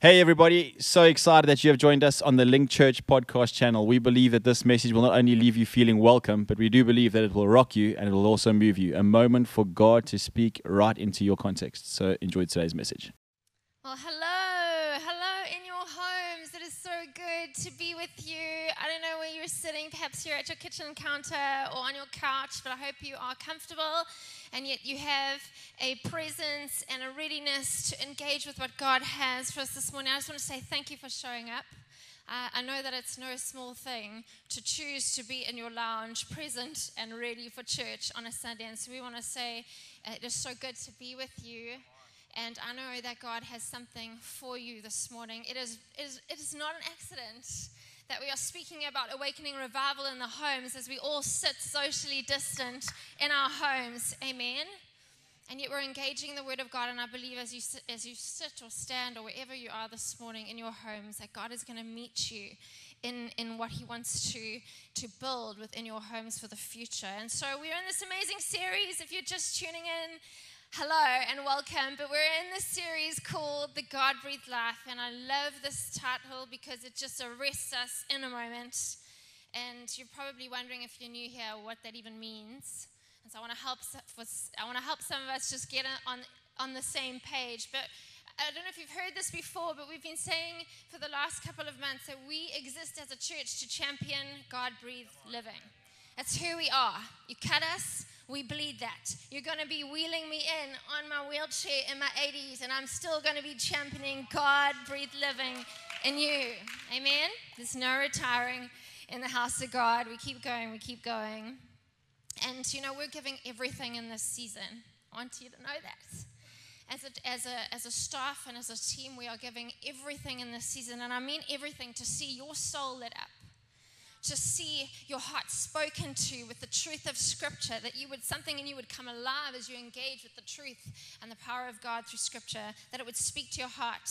Hey, everybody. So excited that you have joined us on the Link Church podcast channel. We believe that this message will not only leave you feeling welcome, but we do believe that it will rock you and it will also move you. A moment for God to speak right into your context. So enjoy today's message. Well, hello, to be with you. I don't know where you're sitting, perhaps you're at your kitchen counter or on your couch, but I hope you are comfortable and yet you have a presence and a readiness to engage with what God has for us this morning. I just want to say thank you for showing up. Uh, I know that it's no small thing to choose to be in your lounge, present and ready for church on a Sunday. And so we want to say uh, it is so good to be with you. And I know that God has something for you this morning. It is, it is, it is not an accident that we are speaking about awakening revival in the homes as we all sit socially distant in our homes. Amen. And yet we're engaging the Word of God, and I believe as you sit, as you sit or stand or wherever you are this morning in your homes, that God is going to meet you in, in what He wants to to build within your homes for the future. And so we're in this amazing series. If you're just tuning in, Hello and welcome. But we're in this series called The God Breathed Life, and I love this title because it just arrests us in a moment. And you're probably wondering if you're new here what that even means. And so I want to help. I want to help some of us just get on on the same page. But I don't know if you've heard this before, but we've been saying for the last couple of months that we exist as a church to champion God breathed living. That's who we are. You cut us, we bleed that. You're going to be wheeling me in on my wheelchair in my 80s, and I'm still going to be championing God breathed living in you. Amen? There's no retiring in the house of God. We keep going, we keep going. And you know, we're giving everything in this season. I want you to know that. As a, as, a, as a staff and as a team, we are giving everything in this season. And I mean everything to see your soul lit up to see your heart spoken to with the truth of Scripture, that you would, something in you would come alive as you engage with the truth and the power of God through Scripture, that it would speak to your heart.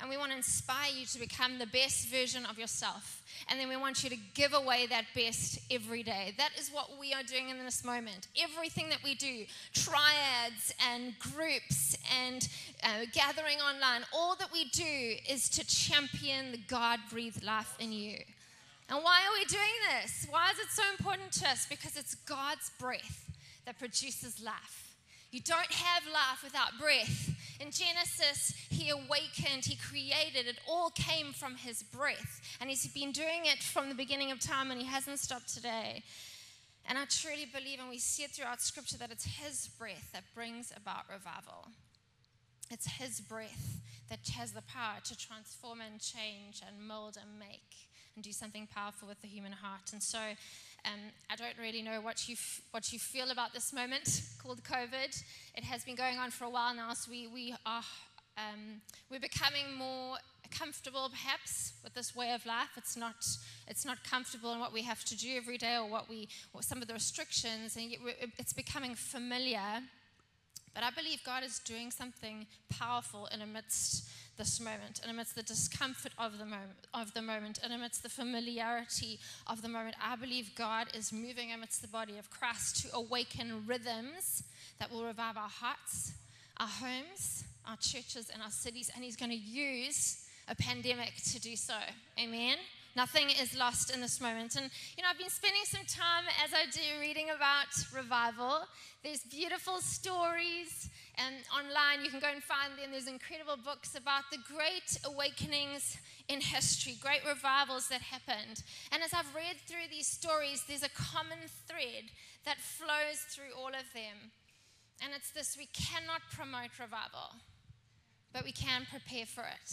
And we want to inspire you to become the best version of yourself. And then we want you to give away that best every day. That is what we are doing in this moment. Everything that we do, triads and groups and uh, gathering online, all that we do is to champion the God breathed life in you. And why are we doing this? Why is it so important to us? Because it's God's breath that produces life. You don't have life without breath. In Genesis, He awakened, He created, it all came from His breath. And He's been doing it from the beginning of time and He hasn't stopped today. And I truly believe, and we see it throughout Scripture, that it's His breath that brings about revival. It's His breath that has the power to transform and change and mold and make and do something powerful with the human heart. And so um, I don't really know what you, f- what you feel about this moment called COVID. It has been going on for a while now, so we, we are um, we're becoming more comfortable perhaps with this way of life it's not it's not comfortable in what we have to do every day or what we or some of the restrictions and it's becoming familiar but i believe god is doing something powerful in amidst this moment, and amidst the discomfort of the moment, of the moment, and amidst the familiarity of the moment, I believe God is moving amidst the body of Christ to awaken rhythms that will revive our hearts, our homes, our churches, and our cities, and He's going to use a pandemic to do so. Amen. Nothing is lost in this moment. And, you know, I've been spending some time, as I do, reading about revival. There's beautiful stories, and online you can go and find them. There's incredible books about the great awakenings in history, great revivals that happened. And as I've read through these stories, there's a common thread that flows through all of them. And it's this we cannot promote revival, but we can prepare for it.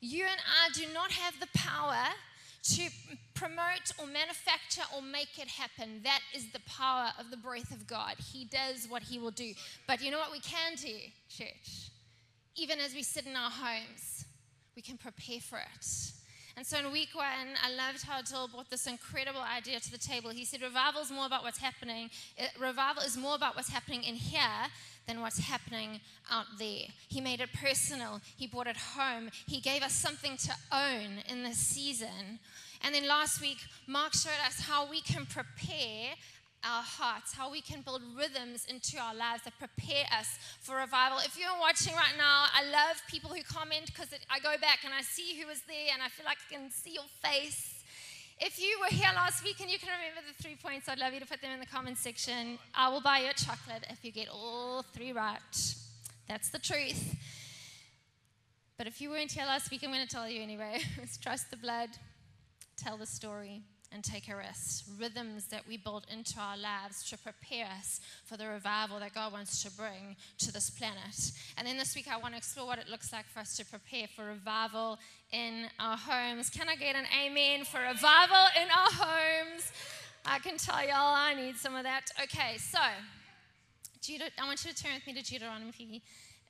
You and I do not have the power to promote or manufacture or make it happen. That is the power of the breath of God. He does what He will do. But you know what we can do, church? Even as we sit in our homes, we can prepare for it. And so in week one, I loved how Dill brought this incredible idea to the table. He said, Revival is more about what's happening. It, revival is more about what's happening in here than what's happening out there. He made it personal, He brought it home. He gave us something to own in this season. And then last week, Mark showed us how we can prepare our hearts, how we can build rhythms into our lives that prepare us for revival. If you're watching right now, I love people who comment because I go back and I see who was there and I feel like I can see your face. If you were here last week and you can remember the three points, I'd love you to put them in the comment section. I will buy you a chocolate if you get all three right. That's the truth. But if you weren't here last week, I'm going to tell you anyway. Trust the blood, tell the story and take a rest. Rhythms that we build into our lives to prepare us for the revival that God wants to bring to this planet. And then this week, I want to explore what it looks like for us to prepare for revival in our homes. Can I get an amen for revival in our homes? I can tell y'all I need some of that. Okay, so I want you to turn with me to Deuteronomy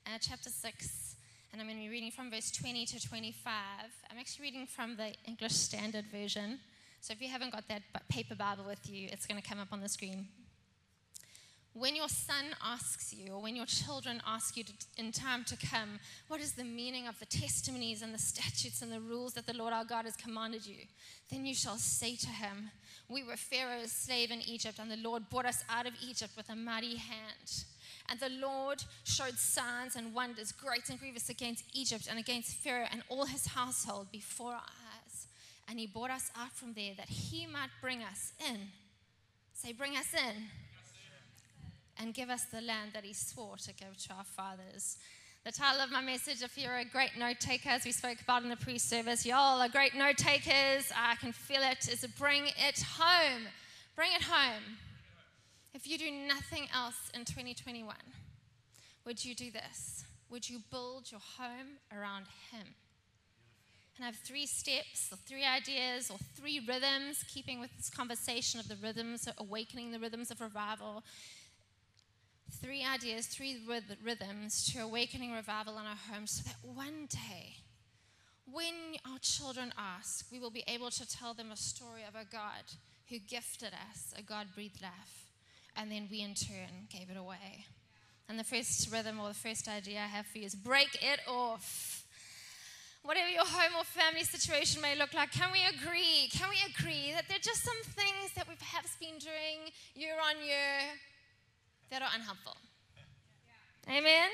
uh, chapter 6. And I'm going to be reading from verse 20 to 25. I'm actually reading from the English Standard Version. So if you haven't got that paper Bible with you, it's going to come up on the screen. When your son asks you, or when your children ask you to, in time to come, what is the meaning of the testimonies and the statutes and the rules that the Lord our God has commanded you? Then you shall say to him, We were Pharaoh's slave in Egypt, and the Lord brought us out of Egypt with a mighty hand. And the Lord showed signs and wonders, great and grievous, against Egypt and against Pharaoh and all his household before our and he brought us out from there that he might bring us in. Say, bring us in. And give us the land that he swore to give to our fathers. The title of my message, if you're a great note taker, as we spoke about in the pre service, y'all are great note takers. I can feel it, is bring it home. Bring it home. If you do nothing else in 2021, would you do this? Would you build your home around Him? I have three steps, or three ideas, or three rhythms, keeping with this conversation of the rhythms, awakening the rhythms of revival. Three ideas, three rhythms to awakening revival in our homes so that one day, when our children ask, we will be able to tell them a story of a God who gifted us a God breathed life, and then we in turn gave it away. And the first rhythm or the first idea I have for you is break it off whatever your home or family situation may look like, can we agree? Can we agree that there are just some things that we've perhaps been doing year on year that are unhelpful? Amen?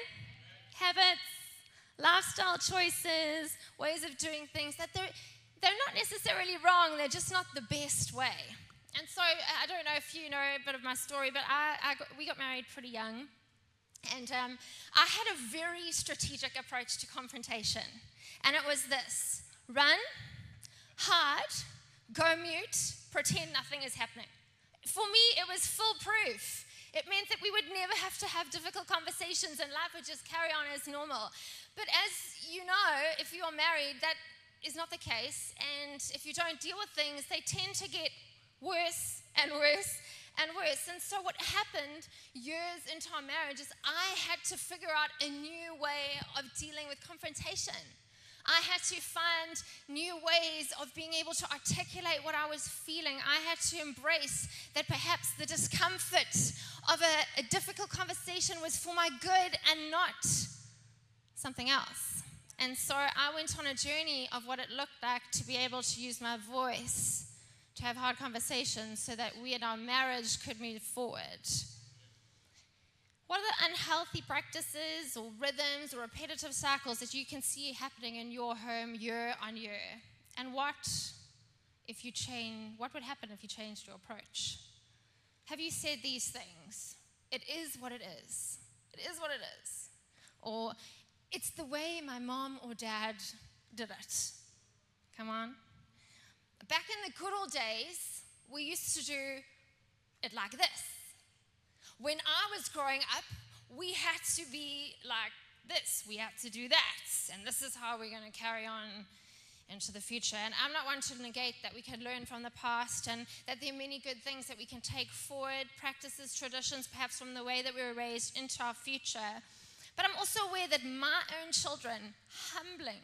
Habits, lifestyle choices, ways of doing things that they're, they're not necessarily wrong, they're just not the best way. And so I don't know if you know a bit of my story, but I, I got, we got married pretty young. And um, I had a very strategic approach to confrontation. And it was this run, hide, go mute, pretend nothing is happening. For me, it was foolproof. It meant that we would never have to have difficult conversations and life would just carry on as normal. But as you know, if you are married, that is not the case. And if you don't deal with things, they tend to get worse and worse and worse. And so, what happened years into our marriage is I had to figure out a new way of dealing with confrontation. I had to find new ways of being able to articulate what I was feeling. I had to embrace that perhaps the discomfort of a, a difficult conversation was for my good and not something else. And so I went on a journey of what it looked like to be able to use my voice to have hard conversations so that we and our marriage could move forward. What are the unhealthy practices or rhythms or repetitive cycles that you can see happening in your home year on year? And what if you change what would happen if you changed your approach? Have you said these things? It is what it is. It is what it is. Or it's the way my mom or dad did it. Come on. Back in the good old days, we used to do it like this. When I was growing up, we had to be like this, we had to do that, and this is how we're going to carry on into the future. And I'm not one to negate that we can learn from the past and that there are many good things that we can take forward, practices, traditions, perhaps from the way that we were raised into our future. But I'm also aware that my own children, humbling,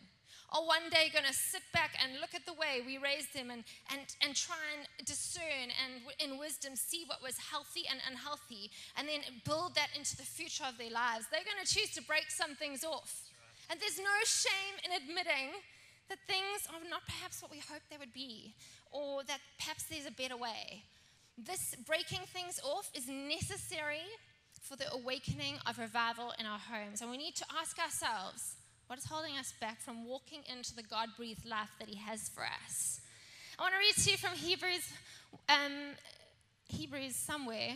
are one day going to sit back and look at the way we raised them and, and, and try and discern and in wisdom see what was healthy and unhealthy and then build that into the future of their lives. They're going to choose to break some things off. And there's no shame in admitting that things are not perhaps what we hoped they would be or that perhaps there's a better way. This breaking things off is necessary for the awakening of revival in our homes. And we need to ask ourselves what is holding us back from walking into the God breathed life that He has for us? I want to read to you from Hebrews, um, Hebrews somewhere.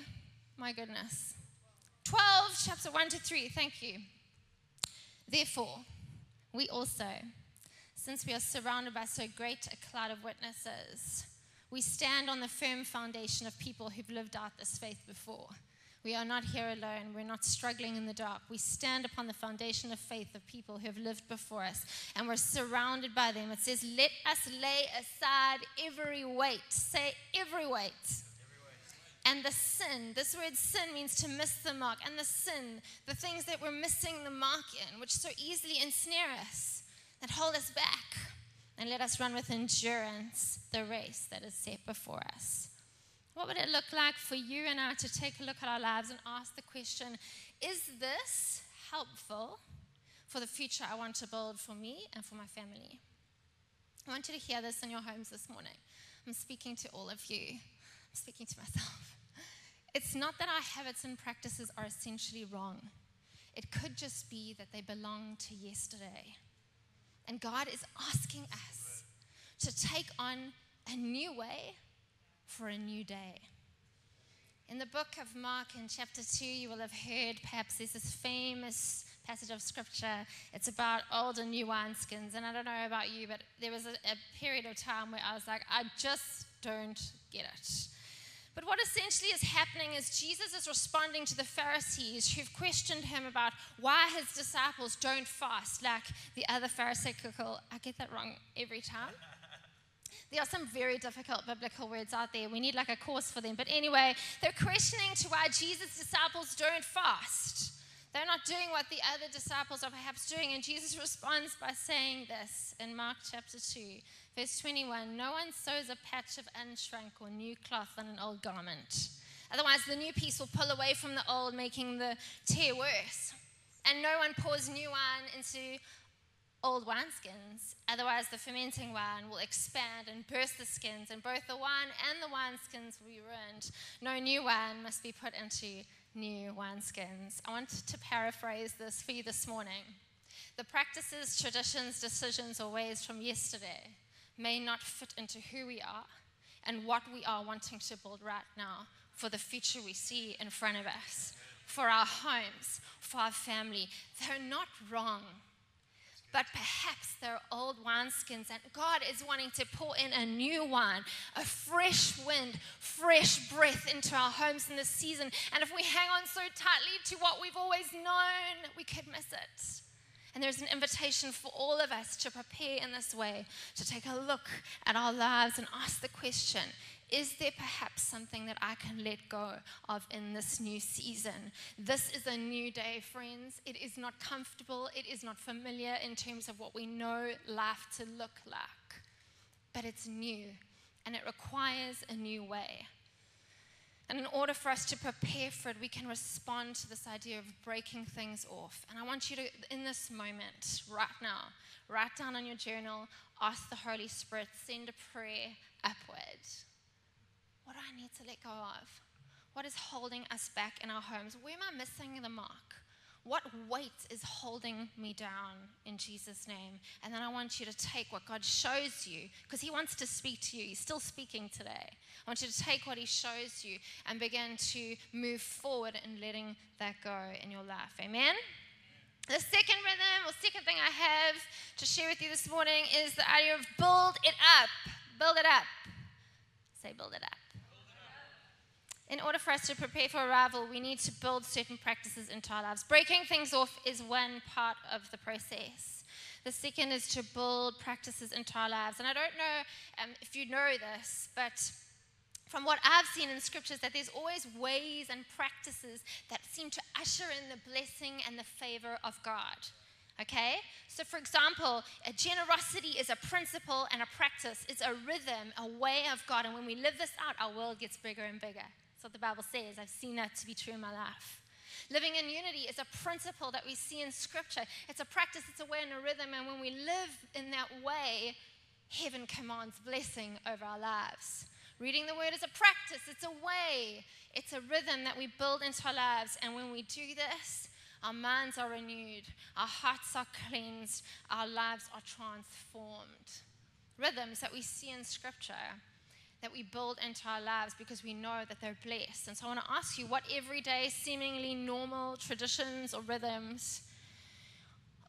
My goodness. 12, chapter 1 to 3. Thank you. Therefore, we also, since we are surrounded by so great a cloud of witnesses, we stand on the firm foundation of people who've lived out this faith before. We are not here alone. We're not struggling in the dark. We stand upon the foundation of faith of people who have lived before us, and we're surrounded by them. It says, Let us lay aside every weight. Say, every weight. And the sin, this word sin means to miss the mark, and the sin, the things that we're missing the mark in, which so easily ensnare us, that hold us back. And let us run with endurance the race that is set before us. What would it look like for you and I to take a look at our lives and ask the question is this helpful for the future I want to build for me and for my family? I want you to hear this in your homes this morning. I'm speaking to all of you, I'm speaking to myself. It's not that our habits and practices are essentially wrong, it could just be that they belong to yesterday. And God is asking us to take on a new way for a new day. In the book of Mark, in chapter 2, you will have heard perhaps there's this famous passage of scripture. It's about old and new wineskins. And I don't know about you, but there was a, a period of time where I was like, I just don't get it. But what essentially is happening is Jesus is responding to the Pharisees who've questioned him about why his disciples don't fast like the other Pharisaical. I get that wrong every time. There are some very difficult biblical words out there. We need like a course for them. But anyway, they're questioning to why Jesus' disciples don't fast. They're not doing what the other disciples are perhaps doing. And Jesus responds by saying this in Mark chapter 2, verse 21 No one sews a patch of unshrunk or new cloth on an old garment. Otherwise, the new piece will pull away from the old, making the tear worse. And no one pours new wine into old wineskins. Otherwise, the fermenting wine will expand and burst the skins, and both the wine and the wineskins will be ruined. No new wine must be put into new wineskins. I want to paraphrase this for you this morning. The practices, traditions, decisions, or ways from yesterday may not fit into who we are and what we are wanting to build right now for the future we see in front of us, for our homes, for our family. They're not wrong but perhaps they're old wineskins, and God is wanting to pour in a new wine, a fresh wind, fresh breath into our homes in this season. And if we hang on so tightly to what we've always known, we could miss it. And there's an invitation for all of us to prepare in this way, to take a look at our lives and ask the question is there perhaps something that I can let go of in this new season? This is a new day, friends. It is not comfortable, it is not familiar in terms of what we know life to look like, but it's new and it requires a new way. And in order for us to prepare for it, we can respond to this idea of breaking things off. And I want you to, in this moment, right now, write down on your journal, ask the Holy Spirit, send a prayer upward. What do I need to let go of? What is holding us back in our homes? Where am I missing the mark? What weight is holding me down in Jesus' name? And then I want you to take what God shows you, because He wants to speak to you. He's still speaking today. I want you to take what He shows you and begin to move forward in letting that go in your life. Amen? The second rhythm or second thing I have to share with you this morning is the idea of build it up. Build it up. Say, build it up in order for us to prepare for arrival, we need to build certain practices into our lives. Breaking things off is one part of the process. The second is to build practices into our lives. And I don't know um, if you know this, but from what I've seen in scriptures, that there's always ways and practices that seem to usher in the blessing and the favor of God. Okay? So, for example, a generosity is a principle and a practice, it's a rhythm, a way of God. And when we live this out, our world gets bigger and bigger. That's what the Bible says. I've seen that to be true in my life. Living in unity is a principle that we see in Scripture. It's a practice, it's a way and a rhythm. And when we live in that way, heaven commands blessing over our lives. Reading the word is a practice, it's a way, it's a rhythm that we build into our lives. And when we do this, our minds are renewed, our hearts are cleansed, our lives are transformed. Rhythms that we see in Scripture that we build into our lives because we know that they're blessed. And so I want to ask you what everyday, seemingly normal traditions or rhythms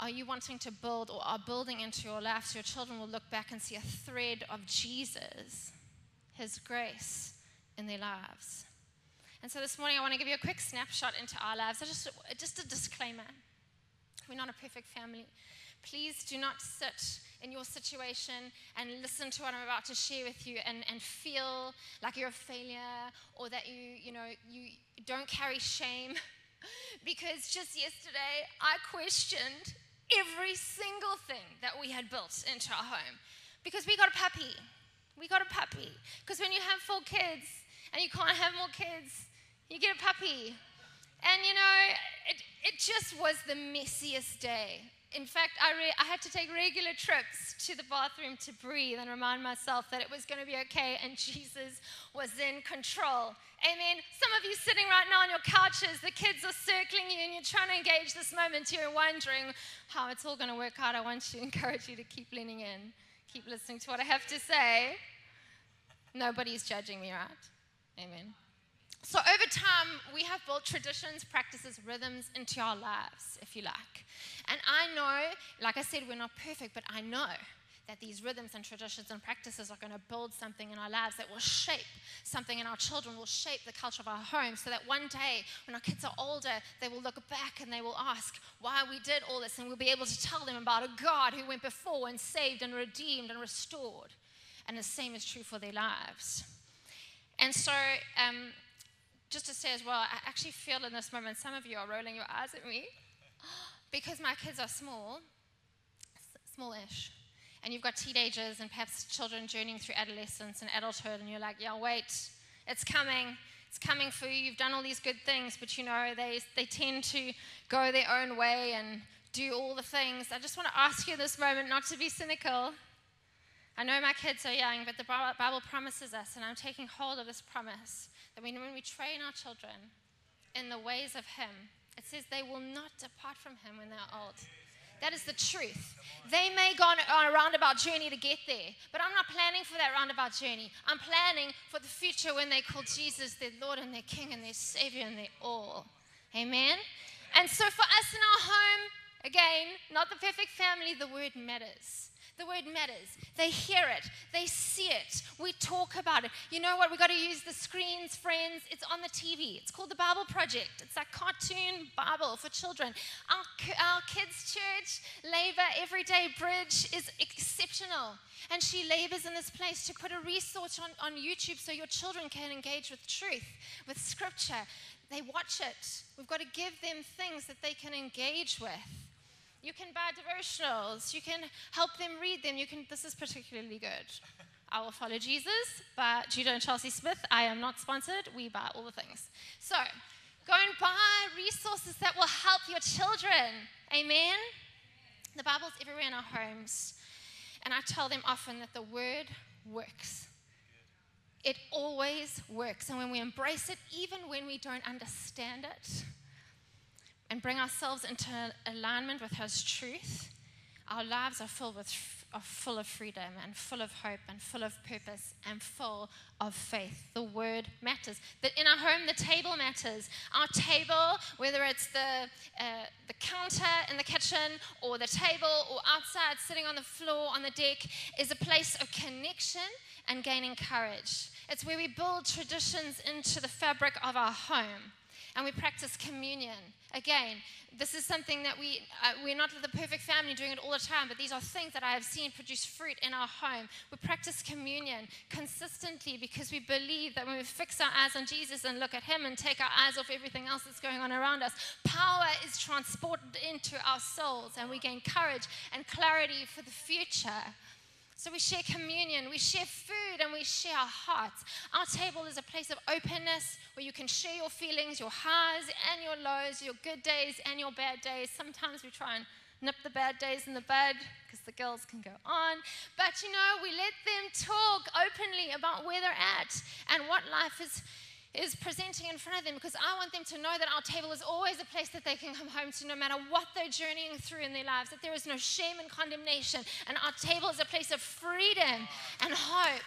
are you wanting to build or are building into your life so your children will look back and see a thread of Jesus, His grace in their lives? And so this morning I want to give you a quick snapshot into our lives. Just, just a disclaimer we're not a perfect family. Please do not sit in your situation and listen to what I'm about to share with you and, and feel like you're a failure or that you, you know, you don't carry shame. because just yesterday I questioned every single thing that we had built into our home because we got a puppy. We got a puppy. Because when you have four kids and you can't have more kids, you get a puppy. And you know, it, it just was the messiest day. In fact, I, I had to take regular trips to the bathroom to breathe and remind myself that it was going to be okay and Jesus was in control. Amen. Some of you sitting right now on your couches, the kids are circling you and you're trying to engage this moment. You're wondering how it's all going to work out. I want to encourage you to keep leaning in, keep listening to what I have to say. Nobody's judging me, right? Amen. So, over time, we have built traditions, practices, rhythms into our lives, if you like. And I know, like I said, we're not perfect, but I know that these rhythms and traditions and practices are going to build something in our lives that will shape something in our children, will shape the culture of our home, so that one day when our kids are older, they will look back and they will ask why we did all this, and we'll be able to tell them about a God who went before and saved and redeemed and restored. And the same is true for their lives. And so, um, just to say as well, I actually feel in this moment some of you are rolling your eyes at me because my kids are small, smallish, and you've got teenagers and perhaps children journeying through adolescence and adulthood, and you're like, yeah, wait, it's coming. It's coming for you. You've done all these good things, but you know, they, they tend to go their own way and do all the things. I just want to ask you in this moment not to be cynical. I know my kids are young, but the Bible promises us, and I'm taking hold of this promise that when, we train our children in the ways of Him, it says they will not depart from Him when they're old. That is the truth. They may go on a roundabout journey to get there, but I'm not planning for that roundabout journey. I'm planning for the future when they call Jesus their Lord and their King and their Savior and their all. Amen? And so for us in our home, again, not the perfect family, the word matters. The word matters. They hear it, they see it. We talk about it. You know what? We've got to use the screens, friends. It's on the TV. It's called the Bible Project. It's that cartoon Bible for children. Our, our kids' church, Labor Everyday Bridge, is exceptional. And she labors in this place to put a resource on, on YouTube so your children can engage with truth, with scripture. They watch it. We've got to give them things that they can engage with. You can buy devotionals. You can help them read them. You can. This is particularly good. I will follow Jesus, but Judah and Chelsea Smith. I am not sponsored. We buy all the things. So, go and buy resources that will help your children. Amen. The Bible's everywhere in our homes, and I tell them often that the Word works. It always works, and when we embrace it, even when we don't understand it and bring ourselves into alignment with His truth, our lives are with are full of freedom and full of hope and full of purpose and full of faith. The word matters. That in our home, the table matters. Our table, whether it's the uh, the counter in the kitchen or the table or outside, sitting on the floor on the deck, is a place of connection and gaining courage. It's where we build traditions into the fabric of our home and we practice communion. Again, this is something that we, uh, we're not the perfect family doing it all the time, but these are things that I have seen produce fruit in our home. We practice communion consistently because we believe that when we fix our eyes on Jesus and look at Him and take our eyes off everything else that's going on around us, power is transported into our souls and we gain courage and clarity for the future. So we share communion, we share food, and we share our hearts. Our table is a place of openness where you can share your feelings, your highs and your lows, your good days and your bad days. Sometimes we try and nip the bad days in the bud because the girls can go on. But you know, we let them talk openly about where they're at and what life is is presenting in front of them because I want them to know that our table is always a place that they can come home to no matter what they're journeying through in their lives, that there is no shame and condemnation. And our table is a place of freedom and hope.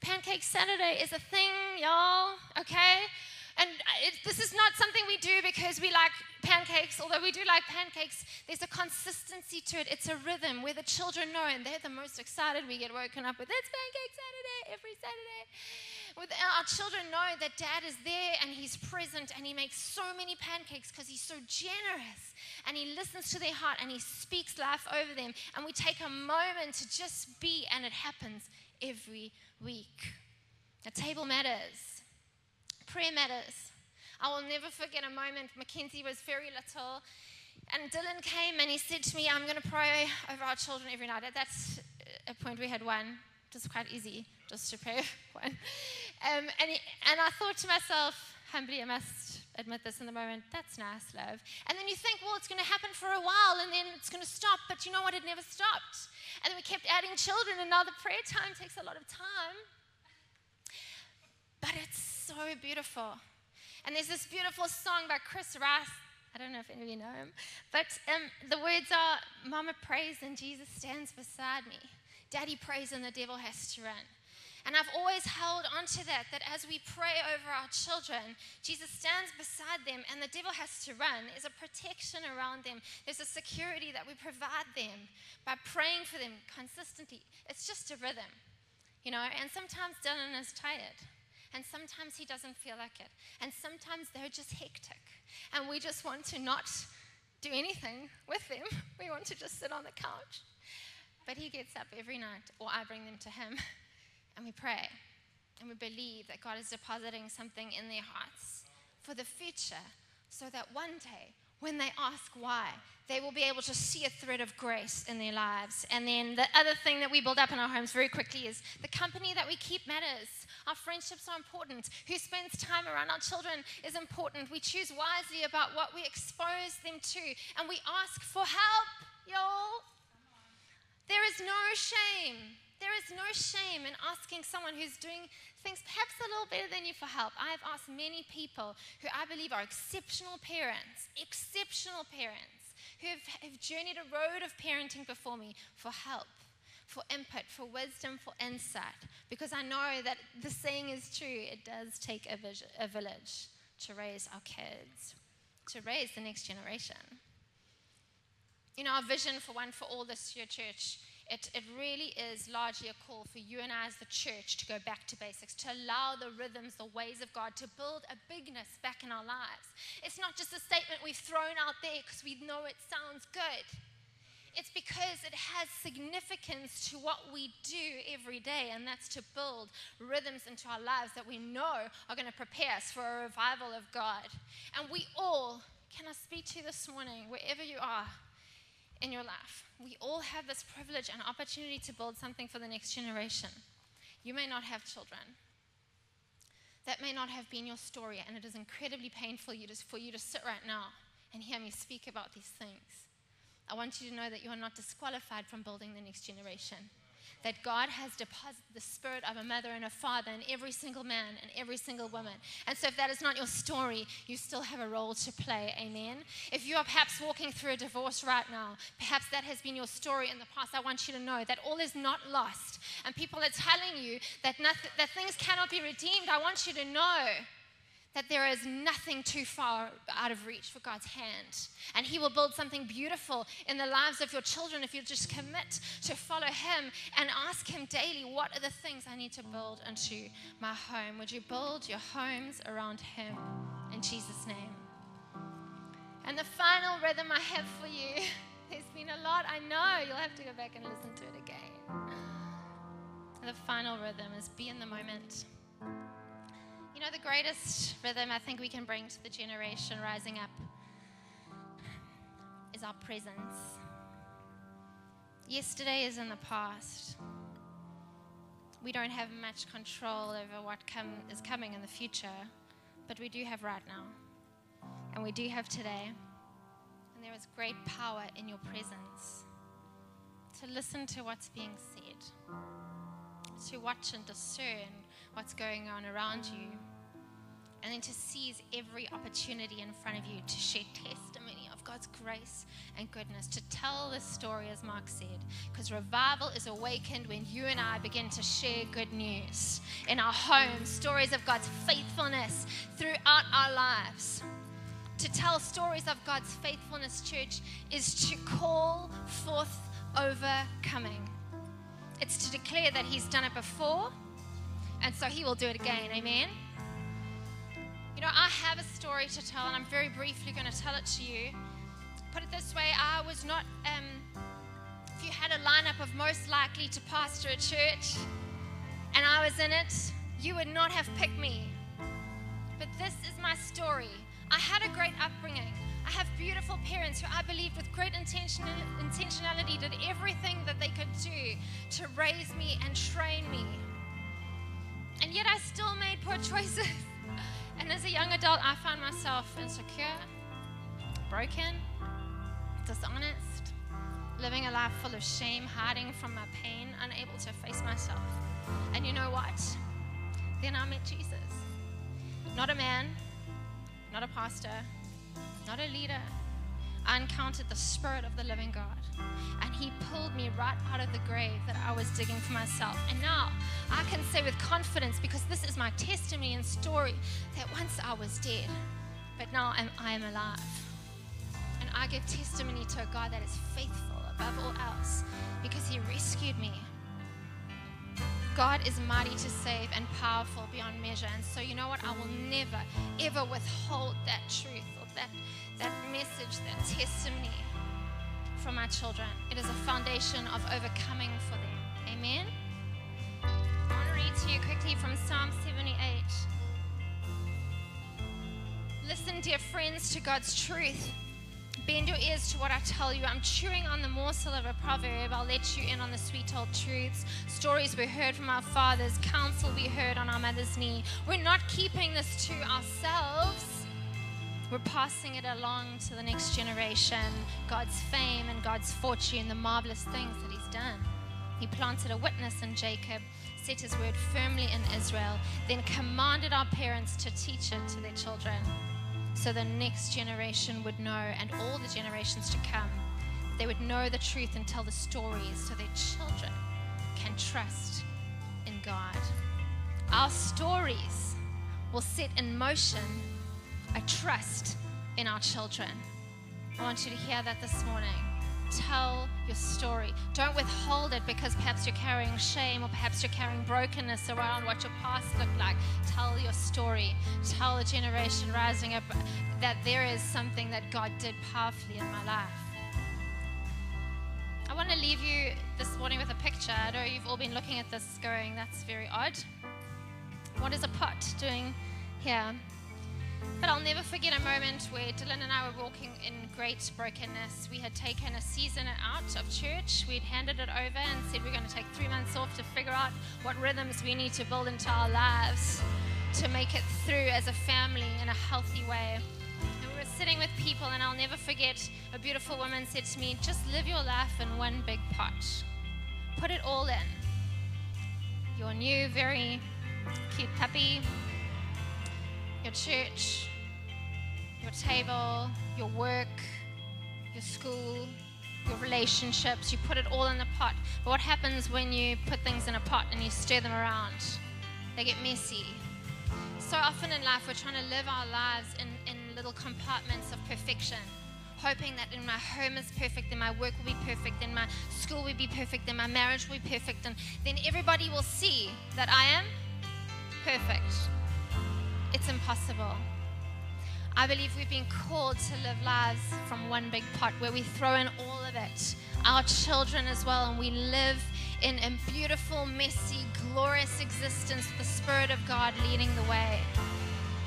Pancake Saturday is a thing, y'all, okay? And it, this is not something we do because we like pancakes, although we do like pancakes. There's a consistency to it. It's a rhythm where the children know, and they're the most excited. We get woken up with it's Pancake Saturday every Saturday. With uh, our children know that dad is there and he's present and he makes so many pancakes because he's so generous and he listens to their heart and he speaks life over them. And we take a moment to just be, and it happens every week. The table matters. Prayer matters. I will never forget a moment. Mackenzie was very little, and Dylan came and he said to me, I'm going to pray over our children every night. At that a point, we had one, just quite easy, just to pray one. Um, and, he, and I thought to myself, humbly, I must admit this in the moment, that's nice, love. And then you think, well, it's going to happen for a while and then it's going to stop. But you know what? It never stopped. And then we kept adding children, and now the prayer time takes a lot of time. So beautiful. And there's this beautiful song by Chris Rice. I don't know if any of you know him, but um, the words are Mama prays and Jesus stands beside me. Daddy prays and the devil has to run. And I've always held onto that, that as we pray over our children, Jesus stands beside them and the devil has to run. There's a protection around them, there's a security that we provide them by praying for them consistently. It's just a rhythm, you know, and sometimes Dylan is tired and sometimes he doesn't feel like it. And sometimes they're just hectic, and we just want to not do anything with them. We want to just sit on the couch. But he gets up every night, or I bring them to him, and we pray. And we believe that God is depositing something in their hearts for the future so that one day when they ask why, they will be able to see a thread of grace in their lives. And then the other thing that we build up in our homes very quickly is the company that we keep matters. Our friendships are important. Who spends time around our children is important. We choose wisely about what we expose them to, and we ask for help, y'all. There is no shame. There is no shame in asking someone who's doing things perhaps a little better than you for help. I have asked many people who I believe are exceptional parents, exceptional parents, who have, have journeyed a road of parenting before me for help, for input, for wisdom, for insight, because I know that the saying is true. It does take a, vis- a village to raise our kids, to raise the next generation. You know, our vision for One for All this year, church, it, it really is largely a call for you and I as the church to go back to basics, to allow the rhythms, the ways of God, to build a bigness back in our lives. It's not just a statement we've thrown out there because we know it sounds good. It's because it has significance to what we do every day, and that's to build rhythms into our lives that we know are going to prepare us for a revival of God. And we all, can I speak to you this morning, wherever you are in your life, we all have this privilege and opportunity to build something for the next generation. You may not have children. That may not have been your story, and it is incredibly painful for you to sit right now and hear me speak about these things. I want you to know that you are not disqualified from building the next generation. That God has deposited the spirit of a mother and a father in every single man and every single woman. And so, if that is not your story, you still have a role to play. Amen. If you are perhaps walking through a divorce right now, perhaps that has been your story in the past, I want you to know that all is not lost. And people are telling you that, nothing, that things cannot be redeemed. I want you to know that there is nothing too far out of reach for God's hand. And He will build something beautiful in the lives of your children if you just commit to follow Him and ask Him daily, What are the things I need to build into my home? Would you build your homes around Him in Jesus' name? And the final rhythm I have for you, there's been a lot, I know, you'll have to go back and listen to it again. The final rhythm is be in the moment. You know, the greatest rhythm I think we can bring to the generation rising up is our presence. Yesterday is in the past. We don't have much control over what is coming in the future, but we do have right now. And we do have today. And there is great power in your presence. To listen to what's being said, to watch and discern what's going on around you, and then to seize every opportunity in front of you to share testimony of God's grace and goodness, to tell the story, as Mark said, because revival is awakened when you and I begin to share good news in our homes, stories of God's faithfulness throughout our lives. To tell stories of God's faithfulness, church, is to call forth overcoming. It's to declare that He's done it before, and so He will do it again. Amen. You know, I have a story to tell, and I'm very briefly going to tell it to you. Put it this way I was not, um, if you had a lineup of most likely to pastor a church, and I was in it, you would not have picked me. But this is my story. I had a great upbringing. I have beautiful parents who I believe with great intention, intentionality did everything that they could do to raise me and train me. And yet I still made poor choices. And as a young adult, I found myself insecure, broken, dishonest, living a life full of shame, hiding from my pain, unable to face myself. And you know what? Then I met Jesus. Not a man, not a pastor, not a leader. I encountered the Spirit of the living God. And He pulled me right out of the grave that I was digging for myself. And now I can say with confidence, because this is my testimony and story, that once I was dead, but now I'm, I am alive. And I give testimony to a God that is faithful above all else because He rescued me. God is mighty to save and powerful beyond measure. And so, you know what? I will never, ever withhold that truth or that, that message, that testimony from our children. It is a foundation of overcoming for them. Amen? I want to read to you quickly from Psalm 78. Listen, dear friends, to God's truth. Bend your ears to what I tell you. I'm chewing on the morsel of a proverb. I'll let you in on the sweet old truths. Stories we heard from our fathers, counsel we heard on our mother's knee. We're not keeping this to ourselves. We're passing it along to the next generation. God's fame and God's fortune, the marvelous things that He's done. He planted a witness in Jacob, set His word firmly in Israel, then commanded our parents to teach it to their children so the next generation would know and all the generations to come. They would know the truth and tell the stories so their children can trust in God. Our stories will set in motion a trust in our children. I want you to hear that this morning. Tell your story. Don't withhold it because perhaps you're carrying shame or perhaps you're carrying brokenness around what your past looked like. Tell your story. Tell the generation rising up that there is something that God did powerfully in my life. I want to leave you this morning with a picture. I know you've all been looking at this going, that's very odd. What is a pot doing here? But I'll never forget a moment where Dylan and I were walking in great brokenness. We had taken a season out of church. We'd handed it over and said we're going to take three months off to figure out what rhythms we need to build into our lives to make it through as a family in a healthy way. And we were sitting with people, and I'll never forget a beautiful woman said to me, Just live your life in one big pot. Put it all in. Your new, very cute puppy, your church, your table, your work, your school, your relationships. You put it all in the pot. But what happens when you put things in a pot and you stir them around? They get messy. So often in life, we're trying to live our lives in, in little compartments of perfection. Hoping that in my home is perfect, then my work will be perfect, then my school will be perfect, then my marriage will be perfect, and then everybody will see that I am perfect. It's impossible. I believe we've been called to live lives from one big pot where we throw in all of it, our children as well, and we live in a beautiful, messy, glorious existence with the Spirit of God leading the way.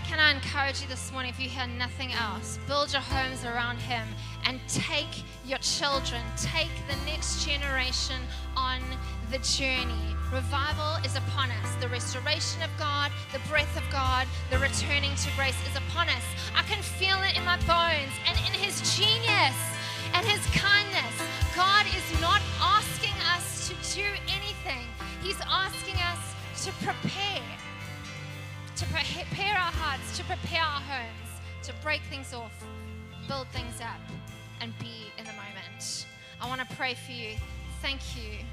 Can I encourage you this morning, if you hear nothing else, build your homes around Him and take your children, take the next generation on the journey Revival is upon us. The restoration of God, the breath of God, the returning to grace is upon us. I can feel it in my bones and in His genius and His kindness. God is not asking us to do anything, He's asking us to prepare. To prepare our hearts, to prepare our homes, to break things off, build things up, and be in the moment. I want to pray for you. Thank you.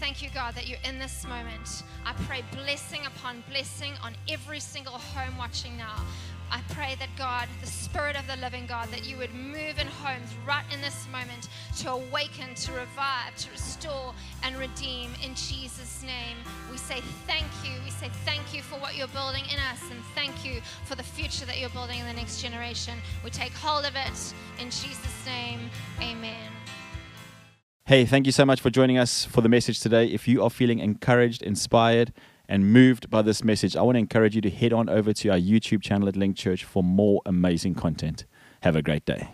Thank you, God, that you're in this moment. I pray blessing upon blessing on every single home watching now. I pray that God, the Spirit of the living God, that you would move in homes right in this moment to awaken, to revive, to restore, and redeem in Jesus' name. We say thank you. We say thank you for what you're building in us, and thank you for the future that you're building in the next generation. We take hold of it in Jesus' name. Amen. Hey, thank you so much for joining us for the message today. If you are feeling encouraged, inspired, and moved by this message, I want to encourage you to head on over to our YouTube channel at Link Church for more amazing content. Have a great day.